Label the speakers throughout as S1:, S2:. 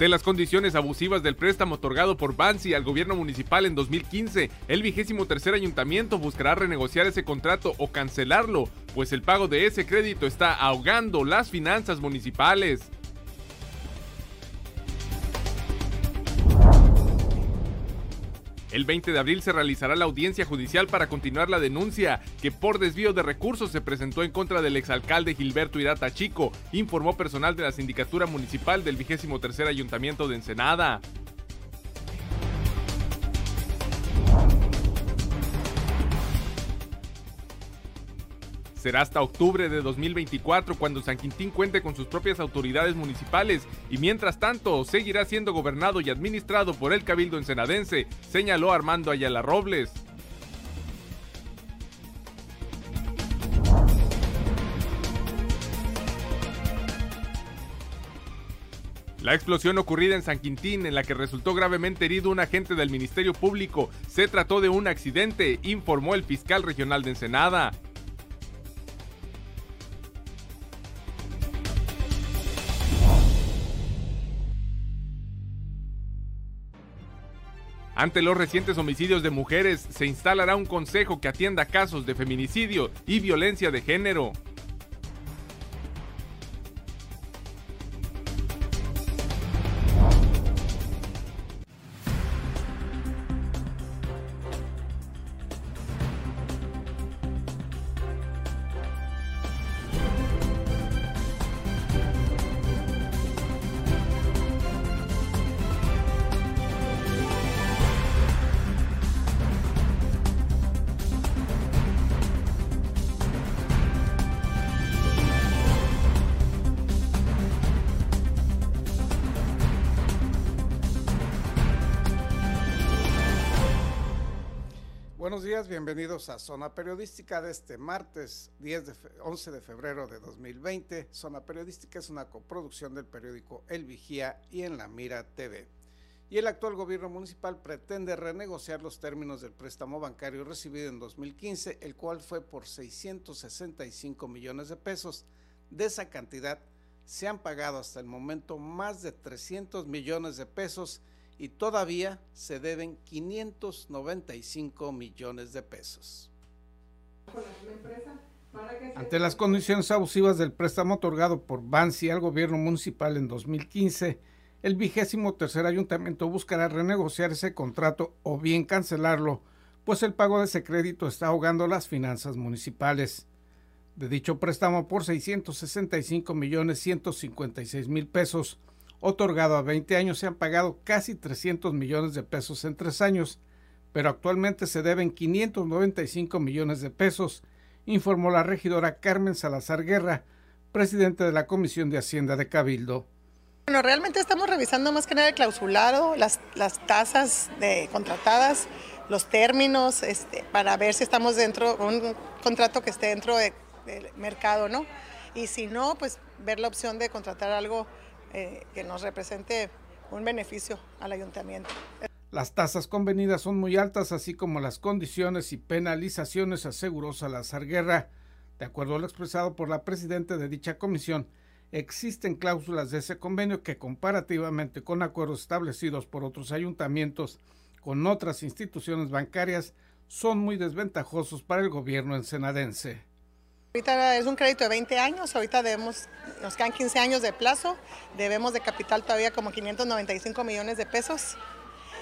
S1: Ante las condiciones abusivas del préstamo otorgado por Bansi al gobierno municipal en 2015, el vigésimo tercer ayuntamiento buscará renegociar ese contrato o cancelarlo, pues el pago de ese crédito está ahogando las finanzas municipales. El 20 de abril se realizará la audiencia judicial para continuar la denuncia que por desvío de recursos se presentó en contra del exalcalde Gilberto Irata Chico, informó personal de la Sindicatura Municipal del 23 Ayuntamiento de Ensenada. Será hasta octubre de 2024 cuando San Quintín cuente con sus propias autoridades municipales y mientras tanto seguirá siendo gobernado y administrado por el Cabildo Ensenadense, señaló Armando Ayala Robles. La explosión ocurrida en San Quintín, en la que resultó gravemente herido un agente del Ministerio Público, se trató de un accidente, informó el fiscal regional de Ensenada. Ante los recientes homicidios de mujeres, se instalará un consejo que atienda casos de feminicidio y violencia de género.
S2: Bienvenidos a Zona Periodística de este martes 10 de 11 de febrero de 2020. Zona Periodística es una coproducción del periódico El Vigía y en La Mira TV. Y el actual gobierno municipal pretende renegociar los términos del préstamo bancario recibido en 2015, el cual fue por 665 millones de pesos. De esa cantidad se han pagado hasta el momento más de 300 millones de pesos y todavía se deben 595 millones de pesos. Ante las condiciones abusivas del préstamo otorgado por Bansi al gobierno municipal en 2015, el vigésimo tercer ayuntamiento buscará renegociar ese contrato o bien cancelarlo, pues el pago de ese crédito está ahogando las finanzas municipales. De dicho préstamo por 665 millones 156 mil pesos, otorgado a 20 años se han pagado casi 300 millones de pesos en tres años, pero actualmente se deben 595 millones de pesos, informó la regidora Carmen Salazar Guerra, presidente de la Comisión de Hacienda de Cabildo.
S3: Bueno, realmente estamos revisando más que nada el clausulado, las, las tasas de contratadas, los términos, este, para ver si estamos dentro de un contrato que esté dentro del mercado, ¿no? Y si no, pues ver la opción de contratar algo eh, que nos represente un beneficio al ayuntamiento.
S2: Las tasas convenidas son muy altas, así como las condiciones y penalizaciones, aseguró Salazar Guerra. De acuerdo a lo expresado por la presidenta de dicha comisión, existen cláusulas de ese convenio que comparativamente con acuerdos establecidos por otros ayuntamientos con otras instituciones bancarias son muy desventajosos para el gobierno ensenadense.
S3: Ahorita es un crédito de 20 años, ahorita debemos, nos quedan 15 años de plazo, debemos de capital todavía como 595 millones de pesos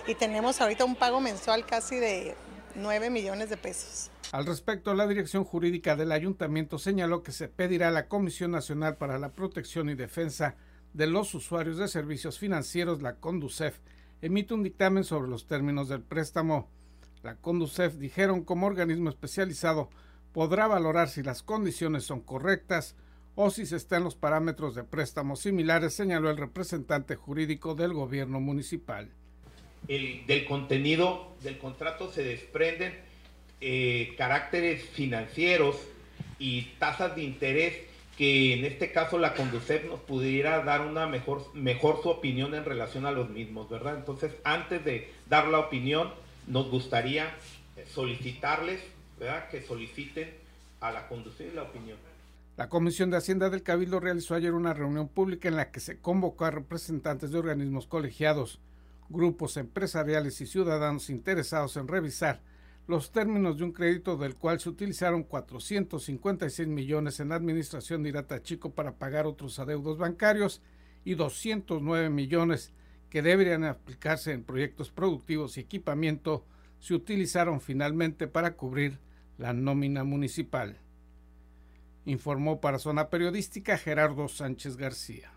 S3: y tenemos ahorita un pago mensual casi de 9 millones de pesos.
S2: Al respecto, la Dirección Jurídica del Ayuntamiento señaló que se pedirá a la Comisión Nacional para la Protección y Defensa de los Usuarios de Servicios Financieros, la CONDUCEF, emite un dictamen sobre los términos del préstamo. La CONDUCEF dijeron como organismo especializado podrá valorar si las condiciones son correctas o si se está en los parámetros de préstamos similares, señaló el representante jurídico del gobierno municipal.
S4: El, del contenido del contrato se desprenden eh, caracteres financieros y tasas de interés que en este caso la Conducef nos pudiera dar una mejor, mejor su opinión en relación a los mismos, ¿verdad? Entonces, antes de dar la opinión, nos gustaría solicitarles que soliciten a la conducción y la opinión.
S2: La Comisión de Hacienda del Cabildo realizó ayer una reunión pública en la que se convocó a representantes de organismos colegiados, grupos empresariales y ciudadanos interesados en revisar los términos de un crédito del cual se utilizaron 456 millones en la administración de Irata Chico para pagar otros adeudos bancarios y 209 millones que deberían aplicarse en proyectos productivos y equipamiento se utilizaron finalmente para cubrir la nómina municipal. Informó para Zona Periodística Gerardo Sánchez García.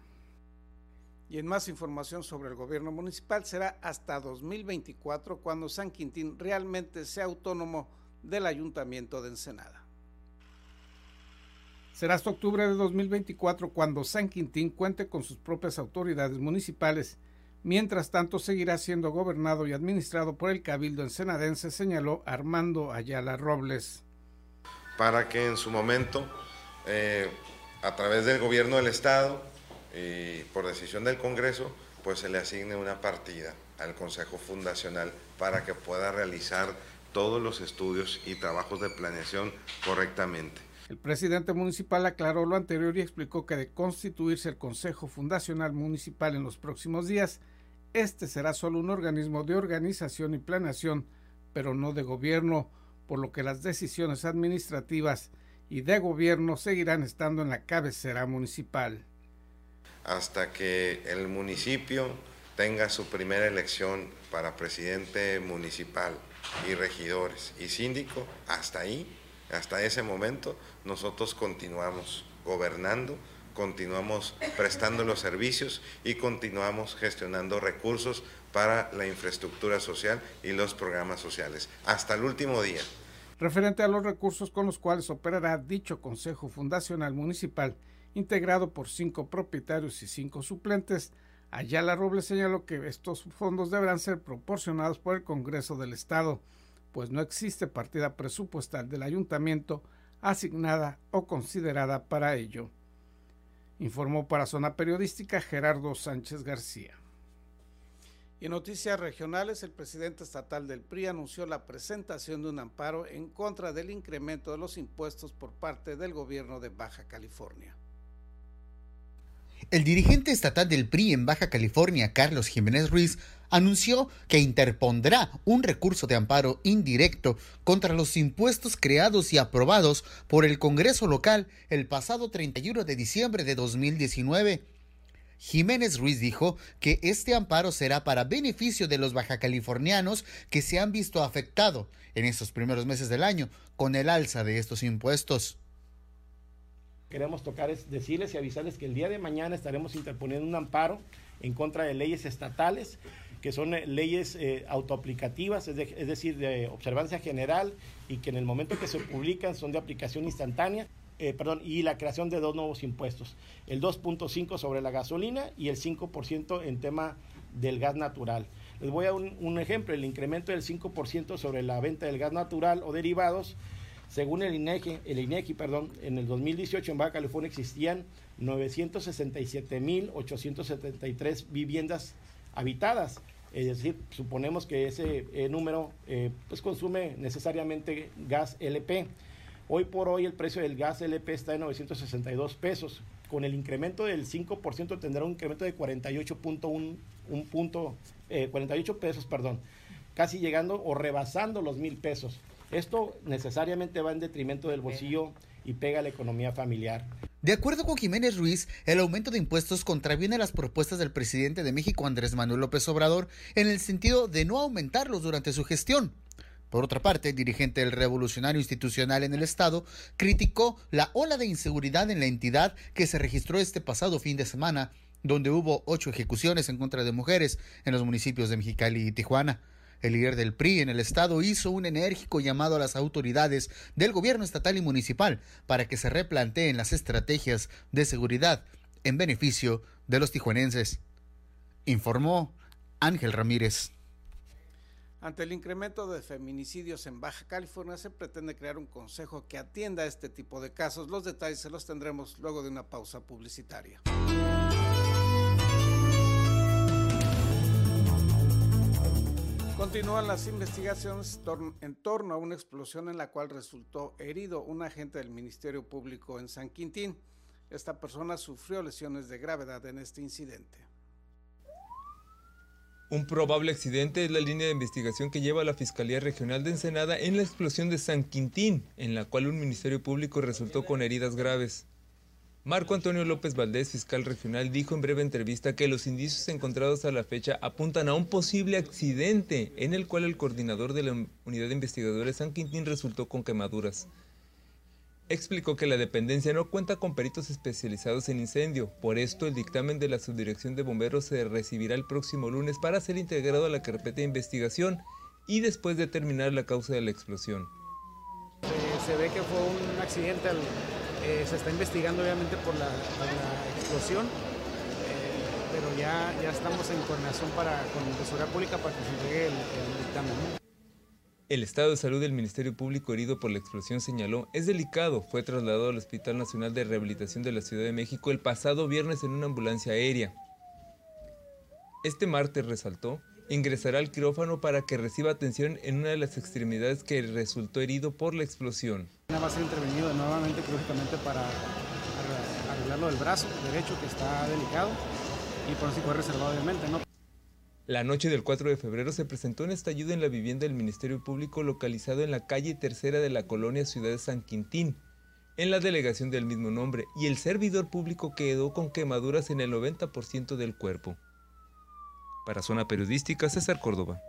S2: Y en más información sobre el gobierno municipal será hasta 2024 cuando San Quintín realmente sea autónomo del ayuntamiento de Ensenada. Será hasta octubre de 2024 cuando San Quintín cuente con sus propias autoridades municipales. Mientras tanto, seguirá siendo gobernado y administrado por el Cabildo ensenadense, señaló Armando Ayala Robles.
S5: Para que en su momento, eh, a través del gobierno del Estado, y por decisión del Congreso, pues se le asigne una partida al Consejo Fundacional para que pueda realizar todos los estudios y trabajos de planeación correctamente.
S2: El presidente municipal aclaró lo anterior y explicó que de constituirse el Consejo Fundacional Municipal en los próximos días, este será solo un organismo de organización y planeación, pero no de gobierno, por lo que las decisiones administrativas y de gobierno seguirán estando en la cabecera municipal.
S5: Hasta que el municipio tenga su primera elección para presidente municipal y regidores y síndico, hasta ahí, hasta ese momento, nosotros continuamos gobernando, continuamos prestando los servicios y continuamos gestionando recursos para la infraestructura social y los programas sociales, hasta el último día.
S2: Referente a los recursos con los cuales operará dicho Consejo Fundacional Municipal, integrado por cinco propietarios y cinco suplentes. Ayala Robles señaló que estos fondos deberán ser proporcionados por el Congreso del Estado, pues no existe partida presupuestal del ayuntamiento asignada o considerada para ello. Informó para Zona Periodística Gerardo Sánchez García. Y en noticias regionales, el presidente estatal del PRI anunció la presentación de un amparo en contra del incremento de los impuestos por parte del gobierno de Baja California.
S6: El dirigente estatal del PRI en Baja California, Carlos Jiménez Ruiz, anunció que interpondrá un recurso de amparo indirecto contra los impuestos creados y aprobados por el Congreso local el pasado 31 de diciembre de 2019. Jiménez Ruiz dijo que este amparo será para beneficio de los bajacalifornianos que se han visto afectados en estos primeros meses del año con el alza de estos impuestos
S7: queremos tocar es decirles y avisarles que el día de mañana estaremos interponiendo un amparo en contra de leyes estatales, que son eh, leyes eh, autoaplicativas, es, decir, de observancia general y que en el momento que se publican son de aplicación instantánea. Eh, perdón, y la creación de dos nuevos impuestos, el 2.5 sobre la gasolina y el 5% en tema del gas natural. Les voy a un, un ejemplo, el incremento del 5% sobre la venta del gas natural o derivados según el INEGI, el INEGI, perdón, en el 2018 en Baja California existían 967.873 viviendas habitadas. Es decir, suponemos que ese eh, número eh, pues consume necesariamente gas LP. Hoy por hoy el precio del gas LP está en 962 pesos. Con el incremento del 5% tendrá un incremento de 48.1 un punto, 48 eh, pesos, perdón, casi llegando o rebasando los mil pesos. Esto necesariamente va en detrimento del bolsillo y pega a la economía familiar.
S6: De acuerdo con Jiménez Ruiz, el aumento de impuestos contraviene las propuestas del presidente de México, Andrés Manuel López Obrador, en el sentido de no aumentarlos durante su gestión. Por otra parte, el dirigente del Revolucionario Institucional en el Estado criticó la ola de inseguridad en la entidad que se registró este pasado fin de semana, donde hubo ocho ejecuciones en contra de mujeres en los municipios de Mexicali y Tijuana. El líder del PRI en el estado hizo un enérgico llamado a las autoridades del gobierno estatal y municipal para que se replanteen las estrategias de seguridad en beneficio de los tijuanenses. Informó Ángel Ramírez.
S2: Ante el incremento de feminicidios en Baja California, se pretende crear un consejo que atienda a este tipo de casos. Los detalles se los tendremos luego de una pausa publicitaria. Continúan las investigaciones en torno a una explosión en la cual resultó herido un agente del Ministerio Público en San Quintín. Esta persona sufrió lesiones de gravedad en este incidente.
S8: Un probable accidente es la línea de investigación que lleva la Fiscalía Regional de Ensenada en la explosión de San Quintín, en la cual un Ministerio Público resultó con heridas graves. Marco Antonio López Valdés, fiscal regional, dijo en breve entrevista que los indicios encontrados a la fecha apuntan a un posible accidente en el cual el coordinador de la unidad de investigadores San Quintín resultó con quemaduras. Explicó que la dependencia no cuenta con peritos especializados en incendio, por esto el dictamen de la Subdirección de Bomberos se recibirá el próximo lunes para ser integrado a la carpeta de investigación y después determinar la causa de la explosión.
S9: Se, ve que fue un accidente al eh, se está investigando obviamente por la, explosión, eh, pero ya, ya estamos en coordinación para, con la Tesorería Pública para que se entregue el, el dictamen.
S8: El estado de salud del Ministerio Público herido por la explosión señaló es delicado. Fue trasladado al Hospital Nacional de Rehabilitación de la Ciudad de México el pasado viernes en una ambulancia aérea. Este martes resaltó ingresará al quirófano para que reciba atención en una de las extremidades que resultó herido por la explosión.
S9: Va a ser intervenido nuevamente quirúrgicamente para arreglarlo del brazo derecho que está delicado y por así fue reservado obviamente. ¿no?
S8: La noche del 4 de febrero se presentó un estallido en la vivienda del Ministerio Público localizado en la calle tercera de la colonia Ciudad de San Quintín, en la delegación del mismo nombre, y el servidor público quedó con quemaduras en el 90% del cuerpo. Para Zona Periodística, César Córdoba.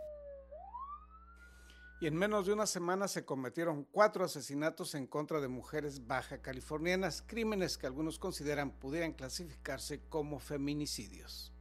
S2: Y en menos de una semana se cometieron cuatro asesinatos en contra de mujeres baja californianas, crímenes que algunos consideran pudieran clasificarse como feminicidios.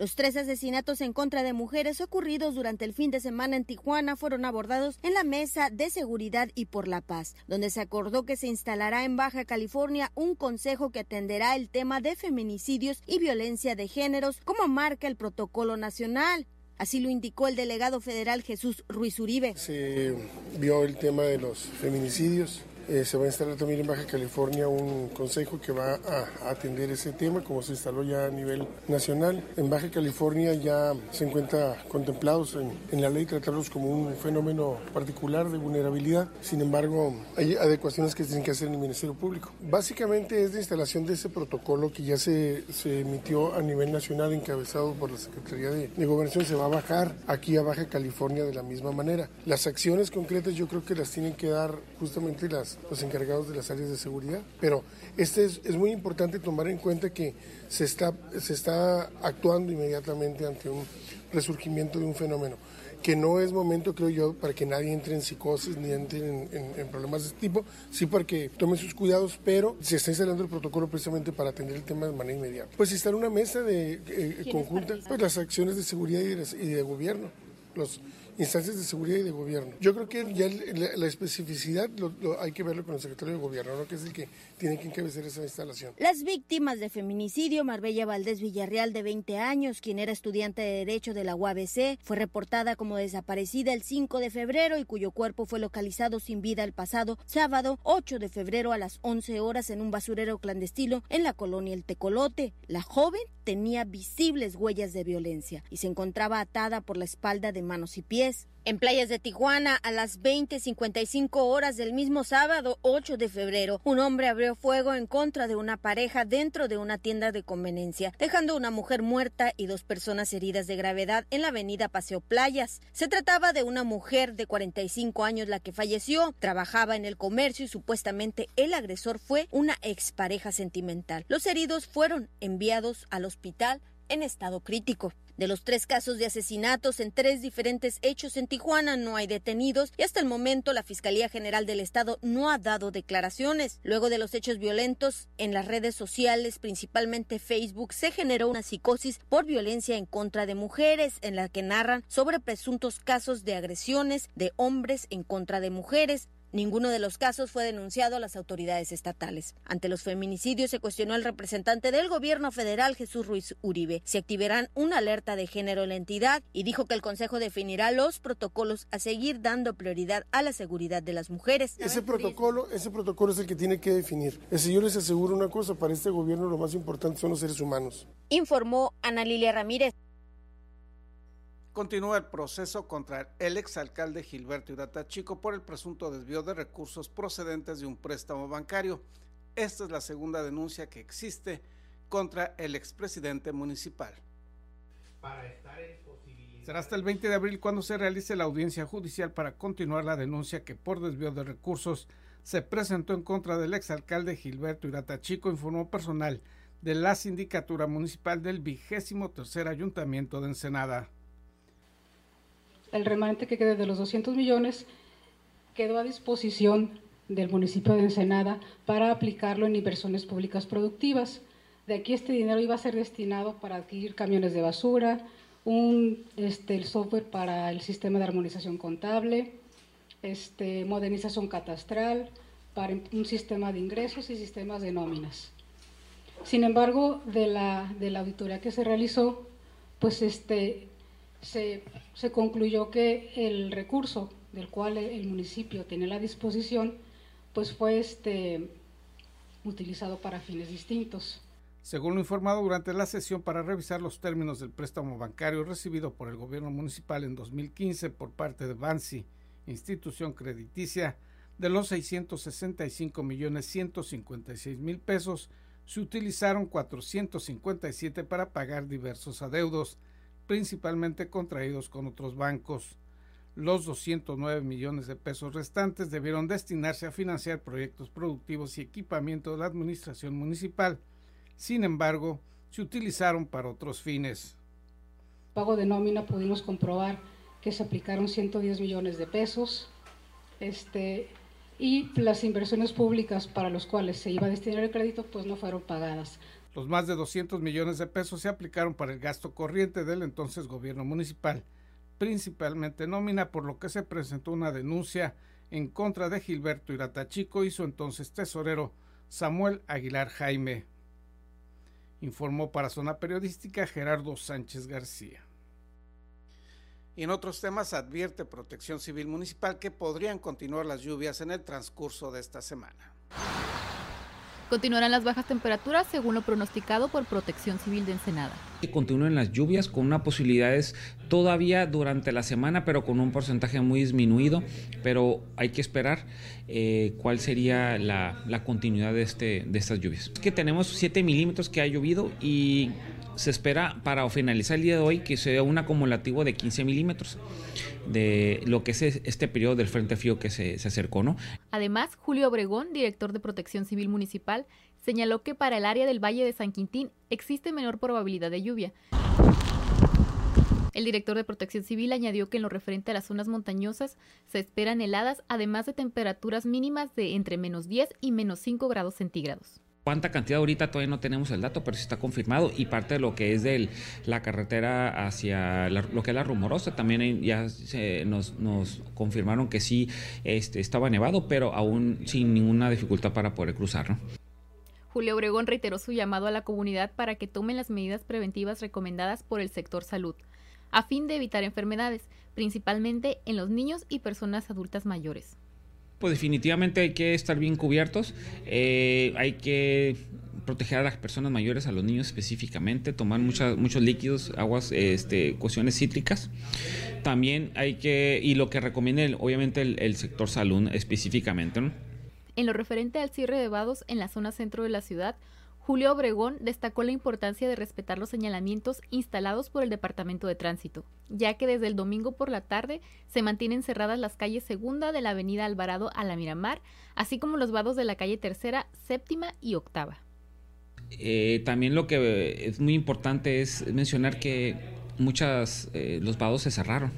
S10: Los tres asesinatos en contra de mujeres ocurridos durante el fin de semana en Tijuana fueron abordados en la Mesa de Seguridad y por la Paz, donde se acordó que se instalará en Baja California un consejo que atenderá el tema de feminicidios y violencia de géneros, como marca el protocolo nacional. Así lo indicó el delegado federal Jesús Ruiz Uribe.
S11: Se vio el tema de los feminicidios eh, se va a instalar también en Baja California un consejo que va a, atender ese tema, como se instaló ya a nivel nacional. En Baja California ya se encuentra contemplados en, la ley tratarlos como un fenómeno particular de vulnerabilidad. Sin embargo, hay adecuaciones que tienen que hacer en el Ministerio Público. Básicamente es la instalación de ese protocolo que ya se, se emitió a nivel nacional, encabezado por la Secretaría de, de Gobernación. Se va a bajar aquí a Baja California de la misma manera. Las acciones concretas yo creo que las tienen que dar justamente las los encargados de las áreas de seguridad. Pero este es, es, muy importante tomar en cuenta que se está, se está actuando inmediatamente ante un resurgimiento de un fenómeno que no es momento, creo yo, para que nadie entre en psicosis ni entre en, problemas de este tipo, sí para que tomen sus cuidados, pero se está instalando el protocolo precisamente para atender el tema de manera inmediata. Pues instalar una mesa de eh, conjunta, pues las acciones de seguridad y de, y de gobierno, los instancias de seguridad y de gobierno. Yo creo que ya la, especificidad lo, hay que verlo con el secretario de gobierno, ¿no? que es el que tiene que encabezar esa instalación.
S10: Las víctimas de feminicidio, Marbella Valdés Villarreal, de 20 años, quien era estudiante de Derecho de la UABC, fue reportada como desaparecida el 5 de febrero y cuyo cuerpo fue localizado sin vida el pasado sábado 8 de febrero a las 11 horas en un basurero clandestino en la colonia El Tecolote. La joven tenía visibles huellas de violencia y se encontraba atada por la espalda de manos y pies en playas de Tijuana, a las 20:55 horas del mismo sábado 8 de febrero, un hombre abrió fuego en contra de una pareja dentro de una tienda de conveniencia, dejando una mujer muerta y dos personas heridas de gravedad en la avenida Paseo Playas. Se trataba de una mujer de 45 años la que falleció, trabajaba en el comercio y supuestamente el agresor fue una expareja sentimental. Los heridos fueron enviados al hospital en estado crítico. De los tres casos de asesinatos en tres diferentes hechos en Tijuana no hay detenidos y hasta el momento la Fiscalía General del Estado no ha dado declaraciones. Luego de los hechos violentos en las redes sociales, principalmente Facebook, se generó una psicosis por violencia en contra de mujeres en la que narran sobre presuntos casos de agresiones de hombres en contra de mujeres. Ninguno de los casos fue denunciado a las autoridades estatales. Ante los feminicidios se cuestionó al representante del gobierno federal Jesús Ruiz Uribe si activarán una alerta de género en la entidad y dijo que el Consejo definirá los protocolos a seguir dando prioridad a la seguridad de las mujeres.
S11: Ese protocolo, ese protocolo es el que tiene que definir. Si yo les aseguro una cosa, para este gobierno lo más importante son los seres humanos.
S10: Informó Ana Lilia Ramírez.
S2: Continúa el proceso contra el exalcalde Gilberto Irata Chico por el presunto desvío de recursos procedentes de un préstamo bancario. Esta es la segunda denuncia que existe contra el expresidente municipal. Será hasta el 20 de abril cuando se realice la audiencia judicial para continuar la denuncia que por desvío de recursos se presentó en contra del exalcalde Gilberto Irata Chico, informó personal de la sindicatura municipal del vigésimo tercer ayuntamiento de Ensenada.
S12: El remanente que quede de los 200 millones quedó a disposición del municipio de Ensenada para aplicarlo en inversiones públicas productivas. De aquí este dinero iba a ser destinado para adquirir camiones de basura, un este, el software para el sistema de armonización contable, este, modernización catastral, para un sistema de ingresos y sistemas de nóminas. Sin embargo, de la, de la auditoría que se realizó, pues este, se, se concluyó que el recurso del cual el municipio tiene la disposición, pues fue este, utilizado para fines distintos.
S2: Según lo informado durante la sesión para revisar los términos del préstamo bancario recibido por el gobierno municipal en 2015 por parte de Bansi, institución crediticia, de los 665 millones 156 mil pesos, se utilizaron 457 para pagar diversos adeudos, principalmente contraídos con otros bancos. Los 209 millones de pesos restantes debieron destinarse a financiar proyectos productivos y equipamiento de la administración municipal. Sin embargo, se utilizaron para otros fines.
S12: Pago de nómina pudimos comprobar que se aplicaron 110 millones de pesos. Este, y las inversiones públicas para los cuales se iba a destinar el crédito pues no fueron pagadas.
S2: Los más de 200 millones de pesos se aplicaron para el gasto corriente del entonces gobierno municipal principalmente nómina, por lo que se presentó una denuncia en contra de Gilberto Iratachico y su entonces tesorero Samuel Aguilar Jaime. Informó para Zona Periodística Gerardo Sánchez García. Y en otros temas advierte Protección Civil Municipal que podrían continuar las lluvias en el transcurso de esta semana.
S13: Continuarán las bajas temperaturas según lo pronosticado por Protección Civil de Ensenada.
S14: Que continúen las lluvias con una posibilidades todavía durante la semana, pero con un porcentaje muy disminuido. Pero hay que esperar eh, cuál sería la, la, continuidad de, este, de estas lluvias. Que tenemos 7 milímetros que ha llovido y se espera para finalizar el día de hoy que sea un acumulativo de 15 milímetros de lo que es este periodo del Frente Frío que se, se acercó, ¿no?
S13: Además, Julio Obregón, director de Protección Civil Municipal, señaló que para el área del Valle de San Quintín existe menor probabilidad de lluvia. El director de Protección Civil añadió que en lo referente a las zonas montañosas se esperan heladas, además de temperaturas mínimas de entre menos 10 y menos 5 grados centígrados.
S14: ¿Cuánta cantidad ahorita todavía no tenemos el dato, pero sí está confirmado? Y parte de lo que es de la carretera hacia lo que es la rumorosa, también ya se, nos, confirmaron que sí este, estaba nevado, pero aún sin ninguna dificultad para poder cruzar. ¿no?
S13: Julio Obregón reiteró su llamado a la comunidad para que tomen las medidas preventivas recomendadas por el sector salud, a fin de evitar enfermedades, principalmente en los niños y personas adultas mayores
S14: pues definitivamente hay que estar bien cubiertos, eh, hay que proteger a las personas mayores, a los niños específicamente, tomar muchos líquidos, aguas, este, cuestiones cítricas. También hay que, y lo que recomienda obviamente el, sector salud específicamente.
S13: En lo referente al cierre de vados en la zona centro de la ciudad, Julio Obregón destacó la importancia de respetar los señalamientos instalados por el Departamento de Tránsito, ya que desde el domingo por la tarde se mantienen cerradas las calles segunda de la avenida Alvarado a la Miramar, así como los vados de la calle tercera, séptima y octava.
S14: Eh, también lo que es muy importante es mencionar que muchas eh, los vados se cerraron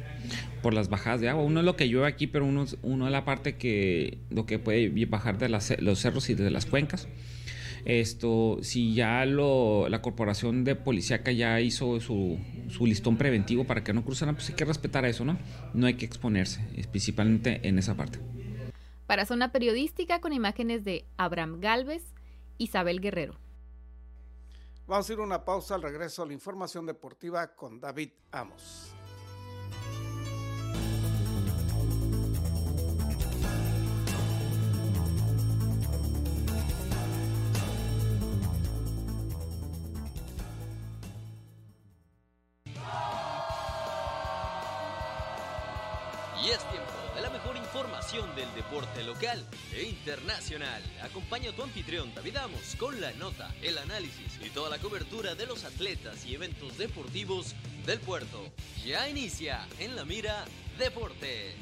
S14: por las bajadas de agua. Uno es lo que llueve aquí, pero uno, uno es la parte que lo que puede bajar de los cerros y de las cuencas. Esto, si ya lo, la corporación de policíaca ya hizo su, su listón preventivo para que no cruzaran, pues hay que respetar eso, ¿no? No hay que exponerse, principalmente en esa parte.
S13: Para Zona Periodística, con imágenes de Abraham Galvez, Isabel Guerrero.
S2: Vamos a ir una pausa al regreso a la información deportiva con David Amos.
S15: Ya es tiempo de la mejor información del deporte local e internacional. Acompaña a tu anfitrión David Amos con la nota, el análisis y toda la cobertura de los atletas y eventos deportivos del puerto. Ya inicia en la mira Deportes.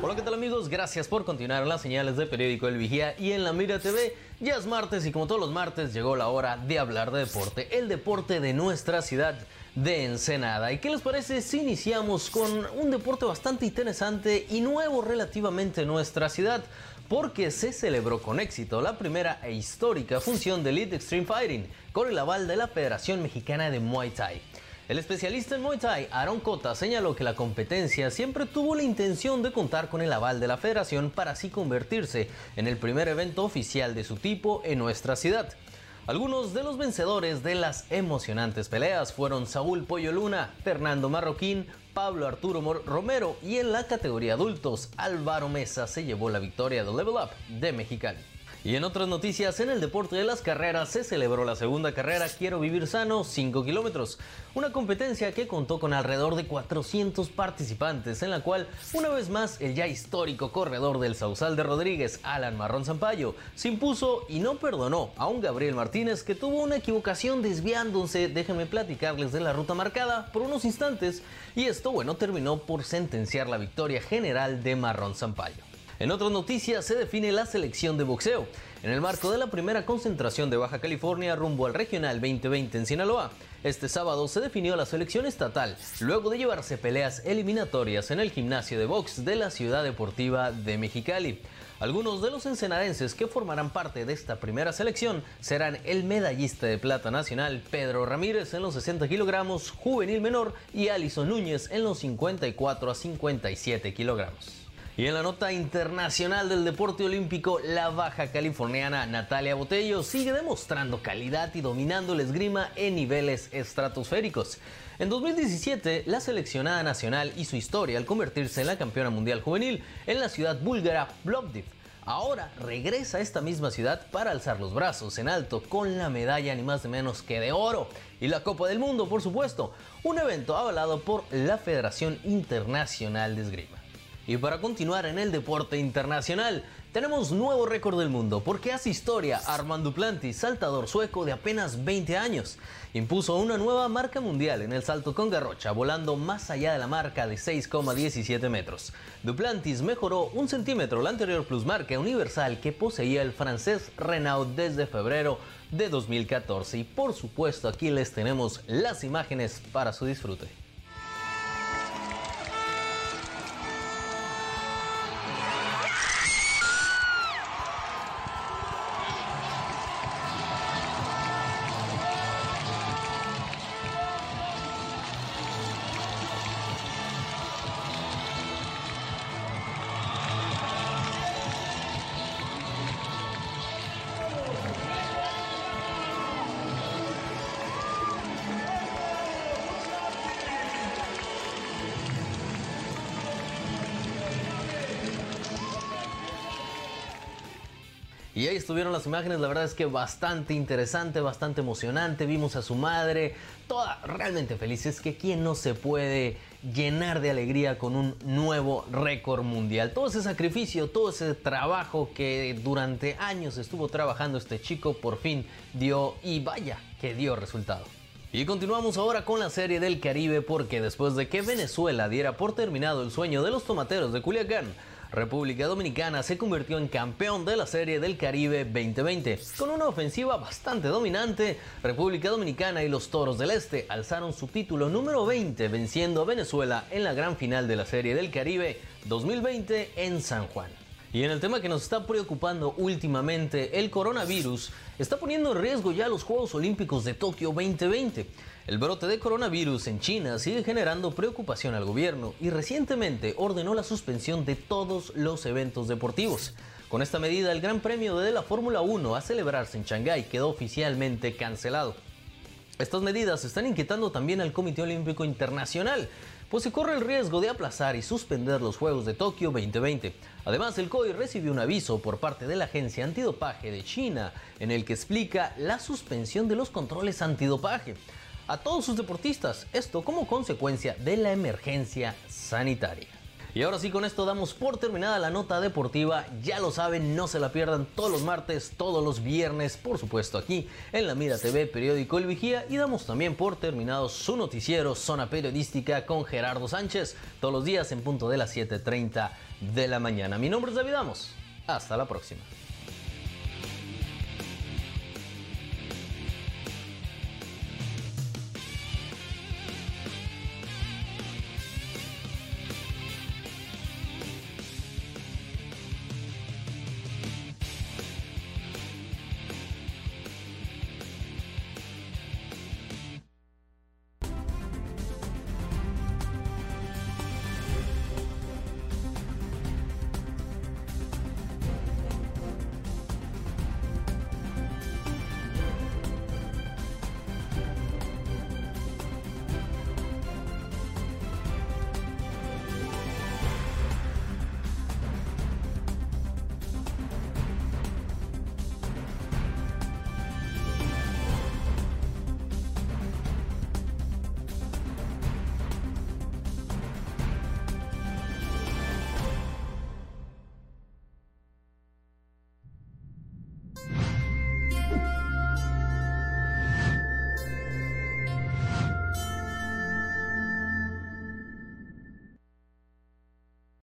S16: Hola, ¿qué tal amigos? Gracias por continuar las señales de Periódico El Vigía y en la Mira TV. Ya es martes y como todos los martes llegó la hora de hablar de deporte, el deporte de nuestra ciudad de Ensenada. ¿Y qué les parece si iniciamos con un deporte bastante interesante y nuevo relativamente en nuestra ciudad? Porque se celebró con éxito la primera e histórica función de Elite Extreme Fighting con el aval de la Federación Mexicana de Muay Thai. El especialista en Muay Thai, Aaron Cota, señaló que la competencia siempre tuvo la intención de contar con el aval de la federación para así convertirse en el primer evento oficial de su tipo en nuestra ciudad. Algunos de los vencedores de las emocionantes peleas fueron Saúl Pollo Luna, Fernando Marroquín, Pablo Arturo Romero y en la categoría adultos, Álvaro Mesa se llevó la victoria de Level Up de Mexicali. Y en otras noticias, en el deporte de las carreras se celebró la segunda carrera Quiero Vivir Sano 5 kilómetros. Una competencia que contó con alrededor de 400 participantes, en la cual, una vez más, el ya histórico corredor del Sausal de Rodríguez, Alan Marrón Zampayo, se impuso y no perdonó a un Gabriel Martínez que tuvo una equivocación desviándose, déjenme platicarles de la ruta marcada por unos instantes, y esto, bueno, terminó por sentenciar la victoria general de Marrón Zampayo. En otras noticias se define la selección de boxeo. En el marco de la primera concentración de Baja California rumbo al Regional 2020 en Sinaloa, este sábado se definió la selección estatal, luego de llevarse peleas eliminatorias en el gimnasio de box de la ciudad deportiva de Mexicali. Algunos de los ensenadenses que formarán parte de esta primera selección serán el medallista de plata nacional Pedro Ramírez en los 60 kilogramos juvenil menor y Alison Núñez en los 54 a 57 kilogramos. Y en la nota internacional del deporte olímpico, la baja californiana Natalia Botello sigue demostrando calidad y dominando el esgrima en niveles estratosféricos. En 2017, la seleccionada nacional hizo historia al convertirse en la campeona mundial juvenil en la ciudad búlgara Plovdiv. Ahora regresa a esta misma ciudad para alzar los brazos en alto con la medalla ni más ni menos que de oro y la Copa del Mundo, por supuesto, un evento avalado por la Federación Internacional de Esgrima. Y para continuar en el deporte internacional, tenemos nuevo récord del mundo porque hace historia Armando Duplantis, saltador sueco de apenas 20 años. Impuso una nueva marca mundial en el salto con garrocha, volando más allá de la marca de 6,17 metros. Duplantis mejoró un centímetro la anterior plusmarca universal que poseía el francés Renaud desde febrero de 2014. Y por supuesto aquí les tenemos las imágenes para su disfrute. Y ahí estuvieron las imágenes, la verdad es que bastante interesante, bastante emocionante. Vimos a su madre, toda realmente feliz. Es que quién no se puede llenar de alegría con un nuevo récord mundial. Todo ese sacrificio, todo ese trabajo que durante años estuvo trabajando este chico, por fin dio y vaya que dio resultado. Y continuamos ahora con la serie del Caribe porque después de que Venezuela diera por terminado el sueño de los tomateros de Culiacán, República Dominicana se convirtió en campeón de la Serie del Caribe 2020. Con una ofensiva bastante dominante, República Dominicana y los Toros del Este alzaron su título número 20 venciendo a Venezuela en la gran final de la Serie del Caribe 2020 en San Juan. Y en el tema que nos está preocupando últimamente, el coronavirus está poniendo en riesgo ya los Juegos Olímpicos de Tokio 2020. El brote de coronavirus en China sigue generando preocupación al gobierno y recientemente ordenó la suspensión de todos los eventos deportivos. Con esta medida, el Gran Premio de la Fórmula 1 a celebrarse en Shanghái quedó oficialmente cancelado. Estas medidas están inquietando también al Comité Olímpico Internacional, pues se corre el riesgo de aplazar y suspender los Juegos de Tokio 2020. Además, el COI recibió un aviso por parte de la Agencia Antidopaje de China, en el que explica la suspensión de los controles antidopaje. a todos sus deportistas, esto como consecuencia de la emergencia sanitaria. Y ahora sí, con esto damos por terminada la nota deportiva. Ya lo saben, no se la pierdan todos los martes, todos los viernes, por supuesto aquí en la Mira TV, periódico El Vigía. Y damos también por terminado su noticiero Zona Periodística con Gerardo Sánchez, todos los días en punto de las 7.30 de la mañana. Mi nombre es David Amos. Hasta la próxima.